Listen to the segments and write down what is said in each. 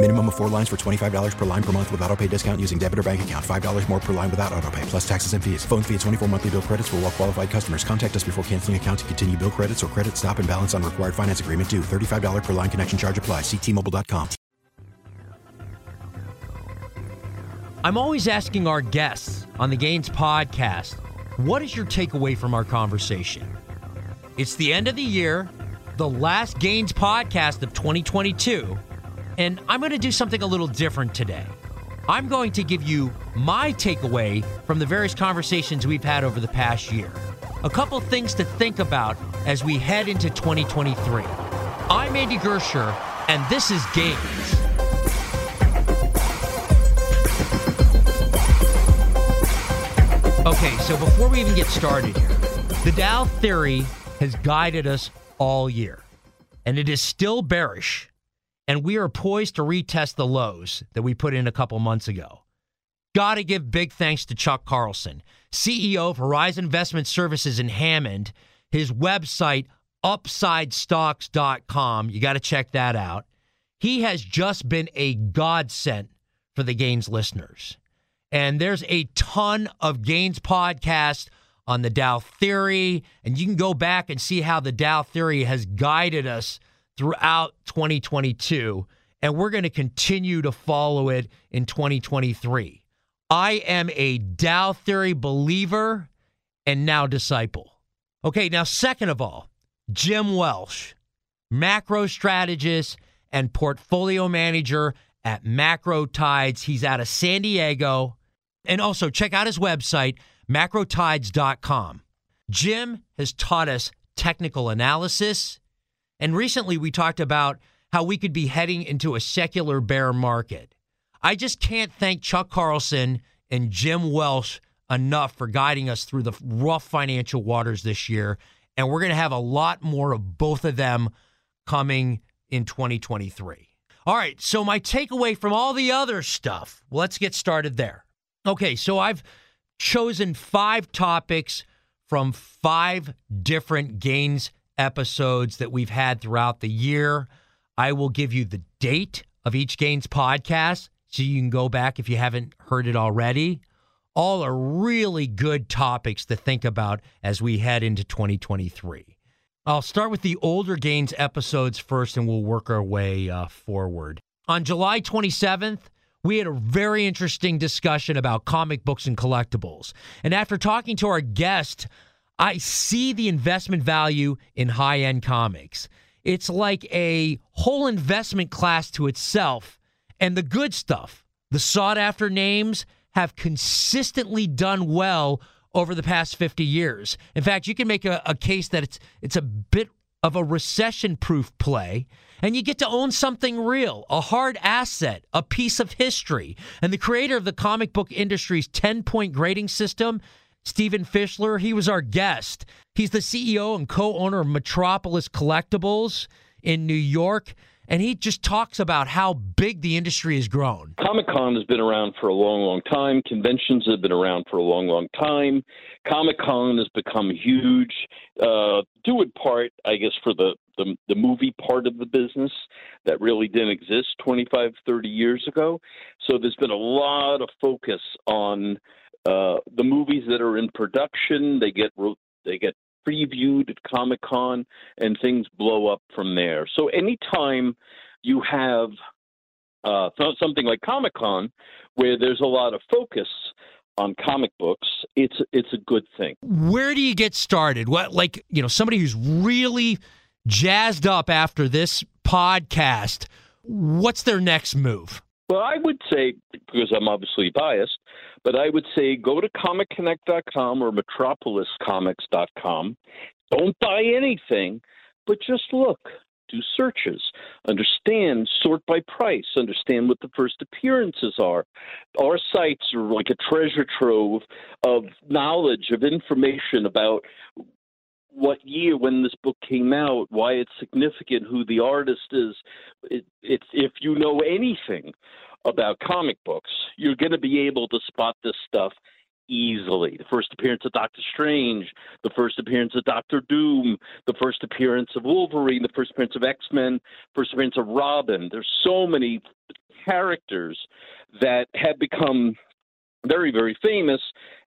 Minimum of four lines for $25 per line per month with auto pay discount using debit or bank account. $5 more per line without auto pay, plus taxes and fees. Phone fee at 24 monthly bill credits for all well qualified customers. Contact us before canceling account to continue bill credits or credit stop and balance on required finance agreement due. $35 per line connection charge apply. Ctmobile.com. I'm always asking our guests on the Gains podcast, what is your takeaway from our conversation? It's the end of the year, the last Gains podcast of 2022, and I'm going to do something a little different today. I'm going to give you my takeaway from the various conversations we've had over the past year. A couple things to think about as we head into 2023. I'm Andy Gersher, and this is Gains. Okay, so before we even get started here, the Dow theory has guided us all year, and it is still bearish, and we are poised to retest the lows that we put in a couple months ago. Got to give big thanks to Chuck Carlson, CEO of Horizon Investment Services in Hammond. His website, upsidestocks.com, you got to check that out. He has just been a godsend for the Gains listeners. And there's a ton of Gains podcasts on the Dow theory. And you can go back and see how the Dow theory has guided us throughout 2022. And we're going to continue to follow it in 2023. I am a Dow theory believer and now disciple. Okay, now, second of all, Jim Welsh, macro strategist and portfolio manager at Macro Tides. He's out of San Diego. And also check out his website, macrotides.com. Jim has taught us technical analysis. And recently we talked about how we could be heading into a secular bear market. I just can't thank Chuck Carlson and Jim Welsh enough for guiding us through the rough financial waters this year. And we're going to have a lot more of both of them coming in 2023. All right, so my takeaway from all the other stuff, let's get started there. Okay, so I've chosen five topics from five different gains episodes that we've had throughout the year. I will give you the date of each gains podcast so you can go back if you haven't heard it already. All are really good topics to think about as we head into 2023. I'll start with the older gains episodes first and we'll work our way uh, forward. On July 27th, we had a very interesting discussion about comic books and collectibles. And after talking to our guest, I see the investment value in high end comics. It's like a whole investment class to itself. And the good stuff, the sought after names, have consistently done well over the past 50 years. In fact, you can make a, a case that it's it's a bit of a recession proof play and you get to own something real, a hard asset, a piece of history. And the creator of the comic book industry's 10 point grading system, Stephen Fishler, he was our guest. He's the CEO and co owner of Metropolis Collectibles in New York. And he just talks about how big the industry has grown. Comic Con has been around for a long, long time. Conventions have been around for a long, long time. Comic Con has become huge, uh, due in part, I guess, for the the, the movie part of the business that really didn't exist 25, 30 years ago. So there's been a lot of focus on uh, the movies that are in production. They get they get previewed at Comic Con, and things blow up from there. So anytime you have uh, something like Comic Con, where there's a lot of focus on comic books, it's it's a good thing. Where do you get started? What like, you know, somebody who's really jazzed up after this podcast, what's their next move? Well, I would say, because I'm obviously biased, but I would say go to ComicConnect.com or MetropolisComics.com. Don't buy anything, but just look do searches, understand, sort by price, understand what the first appearances are. Our sites are like a treasure trove of knowledge, of information about what year when this book came out, why it's significant, who the artist is. It, it's if you know anything about comic books, you're going to be able to spot this stuff easily. The first appearance of Doctor Strange, the first appearance of Doctor Doom, the first appearance of Wolverine, the first appearance of X Men, first appearance of Robin. There's so many characters that have become very, very famous,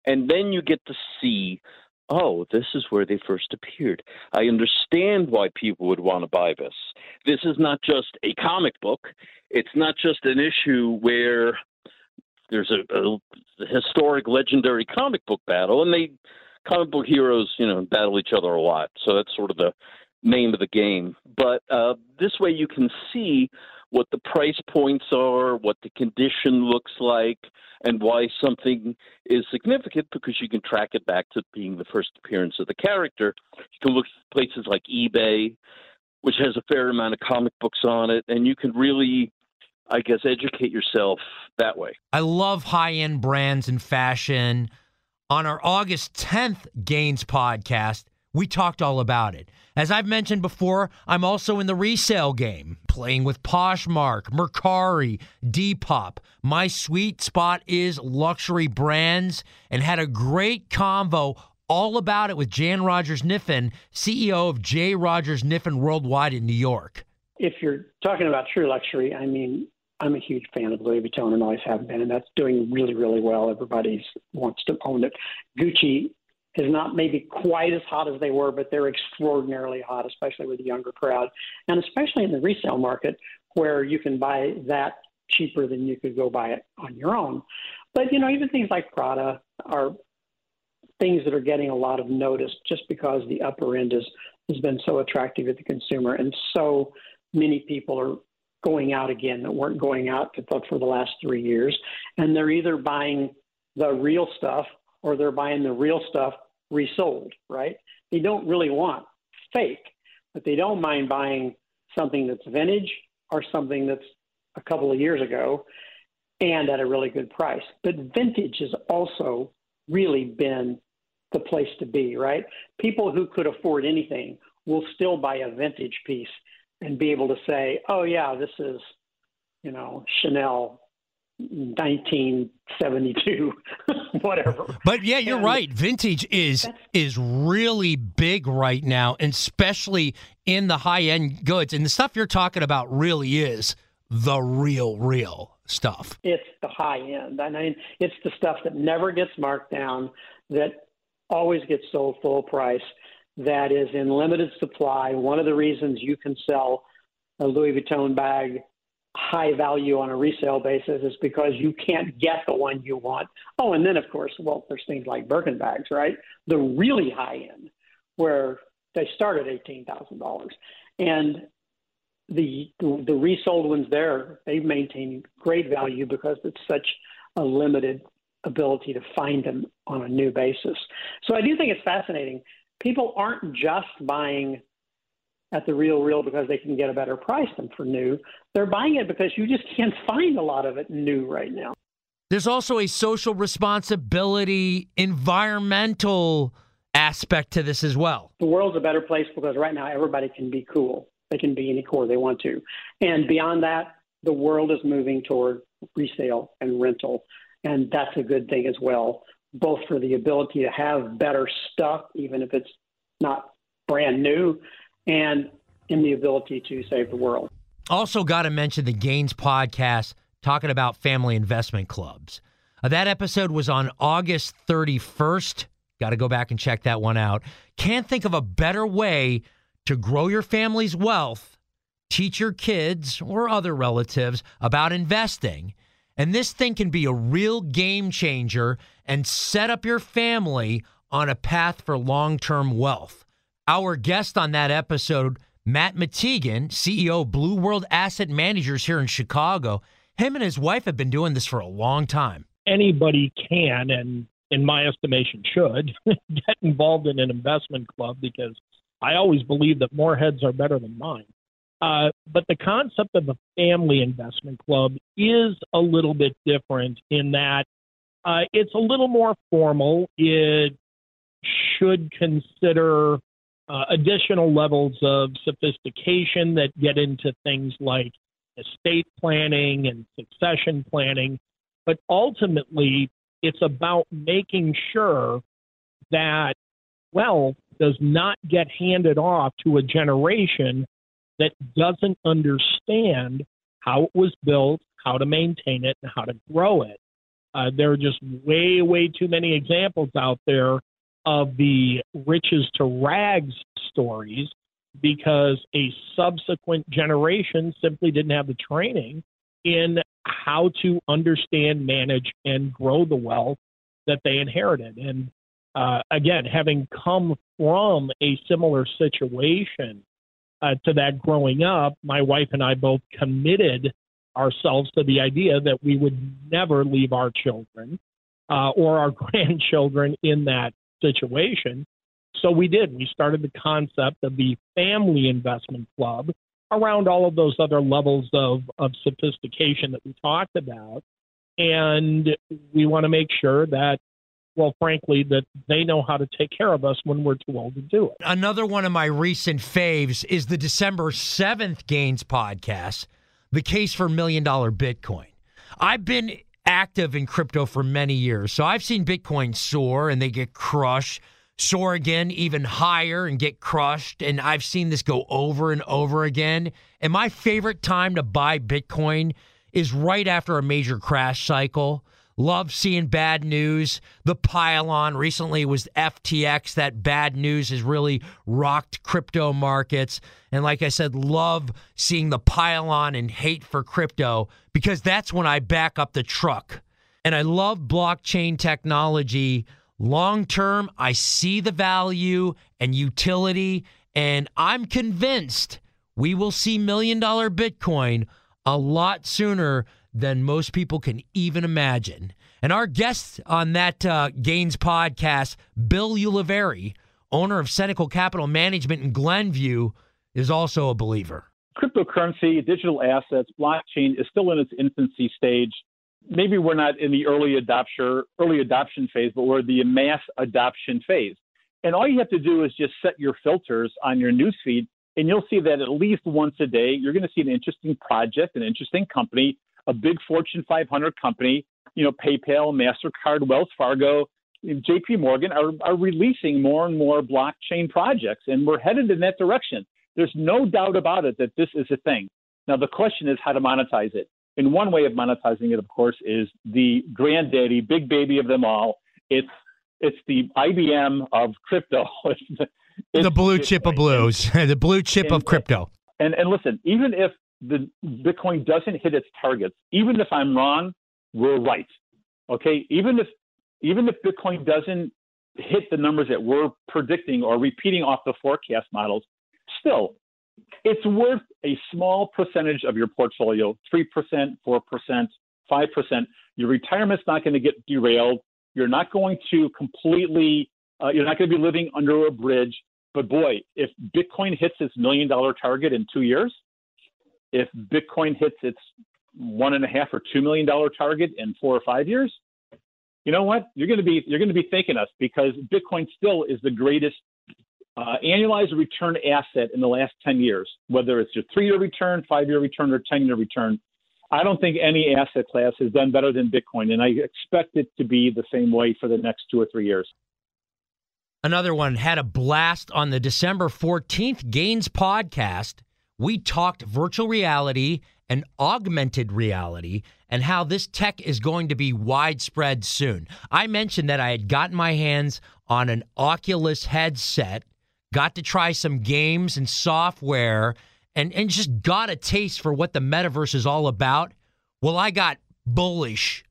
and then you get to see. Oh, this is where they first appeared. I understand why people would want to buy this. This is not just a comic book. It's not just an issue where there's a, a, historic, legendary comic book battle, and they comic book heroes, you know, battle each other a lot. So that's sort of the name of the game. But uh, this way, you can see what the price points are, what the condition looks like, and why something is significant because you can track it back to being the first appearance of the character. You can look at places like eBay, which has a fair amount of comic books on it, and you can really I guess, educate yourself that way. I love high end brands and fashion. On our August 10th Gains podcast, we talked all about it. As I've mentioned before, I'm also in the resale game, playing with Poshmark, Mercari, Depop. My sweet spot is luxury brands and had a great convo all about it with Jan Rogers Kniffen, CEO of J. Rogers Kniffen Worldwide in New York. If you're talking about true luxury, I mean, I'm a huge fan of Louis Vuitton and always have been, and that's doing really, really well. Everybody wants to own it. Gucci is not maybe quite as hot as they were, but they're extraordinarily hot, especially with the younger crowd, and especially in the resale market where you can buy that cheaper than you could go buy it on your own. But you know, even things like Prada are things that are getting a lot of notice just because the upper end is has been so attractive to the consumer, and so many people are going out again that weren't going out for the last three years. And they're either buying the real stuff or they're buying the real stuff resold, right? They don't really want fake, but they don't mind buying something that's vintage or something that's a couple of years ago and at a really good price. But vintage has also really been the place to be, right? People who could afford anything will still buy a vintage piece and be able to say, oh, yeah, this is, you know, Chanel 1972 whatever. But yeah you're and right. Vintage is is really big right now and especially in the high end goods. And the stuff you're talking about really is the real real stuff. It's the high end i mean it's the stuff that never gets marked down that always gets sold full price that is in limited supply. One of the reasons you can sell a Louis Vuitton bag high value on a resale basis is because you can't get the one you want. Oh, and then of course, well, there's things like Birkin bags, right? The really high end, where they start at eighteen thousand dollars, and the, the the resold ones there they maintain great value because it's such a limited ability to find them on a new basis. So I do think it's fascinating people aren't just buying at the RealReal because they can get a better price than for new. They're buying it because you just can't find a lot of it new right now. There's also a social responsibility, environmental aspect to this as well. The world's a better place because right now everybody can be cool. They can be any core they want to. And beyond that, the world is moving toward resale and rental. And that's a good thing as well both for the ability to have better stuff, even if it's not brand new, and in the ability to save the world. Also, got to mention the Gains podcast talking about family investment clubs. Uh, that episode was on August 31st. Got to go back and check that one out. Can't think of a better way to grow your family's wealth, teach your kids or other relatives about investing And this thing can be a real game changer and set up your family on a path for long term wealth. Our guest on that episode, Matt Mattigan, CEO of Blue World Asset Managers here in Chicago, him and his wife have been doing this for a long time. Anybody can, and in my estimation, should get involved in an investment club because I always believe that more heads are better than mine. Uh, but the concept of a family investment club is a little bit different in that uh, it's a little more formal. It should consider uh, additional levels of sophistication that get into things like estate planning and succession planning. But ultimately, it's about making sure that wealth does not get handed off to a generation that doesn't understand how it was built, how to maintain it, and how to grow it. Uh, there are just way, way too many examples out there of the riches to rags stories because a subsequent generation simply didn't have the training in how to understand, manage, and grow the wealth that they inherited. And uh, again, having come from a similar situation uh, to that growing up, my wife and I both committed ourselves to the idea that we would never leave our children uh, or our grandchildren in that situation. So we did. We started the concept of the Family Investment Club around all of those other levels of, of sophistication that we talked about. And we want to make sure that well, frankly, that they know how to take care of us when we're too old to do it. Another one of my recent faves is the December 7th Gains podcast, The Case for Million Dollar Bitcoin. I've been active in crypto for many years, so I've seen Bitcoin soar and they get crushed, soar again even higher and get crushed. And I've seen this go over and over again. And my favorite time to buy Bitcoin is right after a major crash cycle Love seeing bad news. The pile-on recently was FTX. That bad news has really rocked crypto markets. And like I said, love seeing the pile-on and hate for crypto because that's when I back up the truck. And I love blockchain technology. Long term, I see the value and utility, and I'm convinced we will see million dollar Bitcoin a lot sooner than most people can even imagine. And our guest on that uh, Gains podcast, Bill Ulivari, owner of Senecal Capital Management in Glenview, is also a believer. Cryptocurrency, digital assets, blockchain is still in its infancy stage. Maybe we're not in the early adoption early adoption phase, but we're the mass adoption phase. And all you have to do is just set your filters on your newsfeed, and you'll see that at least once a day, you're going to see an interesting project, an interesting company a big Fortune 500 company, you know, PayPal, MasterCard, Wells Fargo, JP Morgan are, are releasing more and more blockchain projects, and we're headed in that direction. There's no doubt about it that this is a thing. Now, the question is how to monetize it. And one way of monetizing it, of course, is the granddaddy, big baby of them all. It's it's the IBM of crypto. it's the, blue chip of blues, the blue chip and, of crypto. And and listen, even if the Bitcoin doesn't hit its targets, even if I'm wrong, we're right. Okay, even if even if Bitcoin doesn't hit the numbers that we're predicting or repeating off the forecast models, still, it's worth a small percentage of your portfolio 3%, 4%, 5%. Your retirement's not going to get derailed. You're not going to completely, uh, you're not going to be living under a bridge. But boy, if Bitcoin hits its million dollar target in two years, if Bitcoin hits its one and a half or two million dollar target in four or five years, you know what? You're going to be you're going to be thanking us because Bitcoin still is the greatest uh, annualized return asset in the last 10 years, whether it's your three year return, five year return, or 10 year return. I don't think any asset class has done better than Bitcoin, and I expect it to be the same way for the next two or three years. Another one had a blast on the December 14th Gains podcast we talked virtual reality and augmented reality and how this tech is going to be widespread soon. I mentioned that I had gotten my hands on an Oculus headset, got to try some games and software, and, and just got a taste for what the metaverse is all about. Well, I got bullish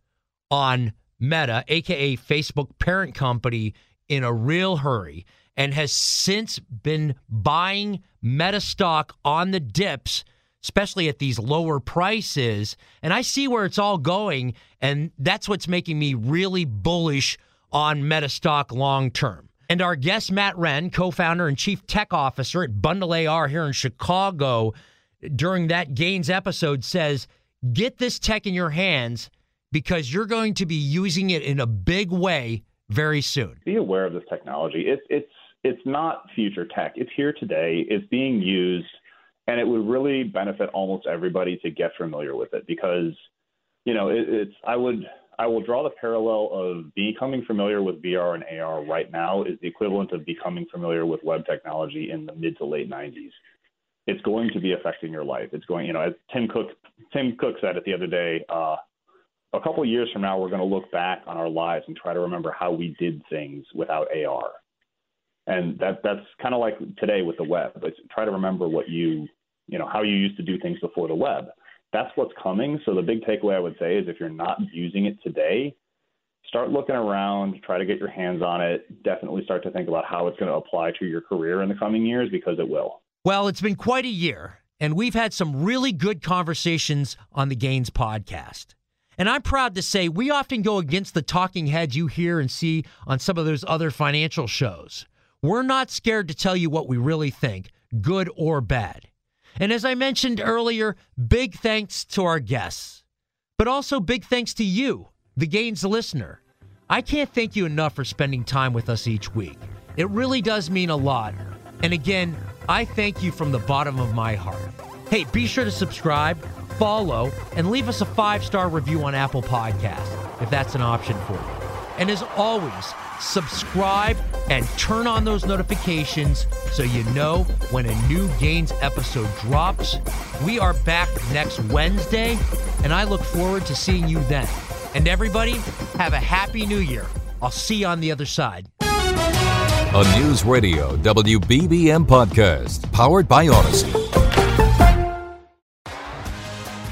on Meta, aka Facebook parent company, in a real hurry and has since been buying Meta stock on the dips, especially at these lower prices. And I see where it's all going, and that's what's making me really bullish on Meta stock long term. And our guest, Matt Wren, co founder and chief tech officer at Bundle AR here in Chicago, during that Gains episode says, Get this tech in your hands because you're going to be using it in a big way very soon. Be aware of this technology. It's it's it's not future tech. It's here today. It's being used, and it would really benefit almost everybody to get familiar with it because, you know, it, it's I would I will draw the parallel of becoming familiar with VR and AR right now is the equivalent of becoming familiar with web technology in the mid to late 90s. It's going to be affecting your life. It's going, you know, as Tim Cook Tim Cook said it the other day. Uh, a couple years from now, we're going to look back on our lives and try to remember how we did things without AR. And that that's kind of like today with the web. But try to remember what you, you know, how you used to do things before the web. That's what's coming. So the big takeaway I would say is if you're not using it today, start looking around, try to get your hands on it. Definitely start to think about how it's going to apply to your career in the coming years because it will. Well, it's been quite a year, and we've had some really good conversations on the Gains podcast. And I'm proud to say we often go against the talking heads you hear and see on some of those other financial shows. We're not scared to tell you what we really think, good or bad. And as I mentioned earlier, big thanks to our guests, but also big thanks to you, the Gains listener. I can't thank you enough for spending time with us each week. It really does mean a lot. And again, I thank you from the bottom of my heart. Hey, be sure to subscribe follow, and leave us a five star review on Apple Podcasts if that's an option for you. And as always, subscribe and turn on those notifications so you know when a new Gains episode drops. We are back next Wednesday, and I look forward to seeing you then. And everybody, have a happy new year. I'll see you on the other side. A News Radio WBBM podcast powered by Audacy.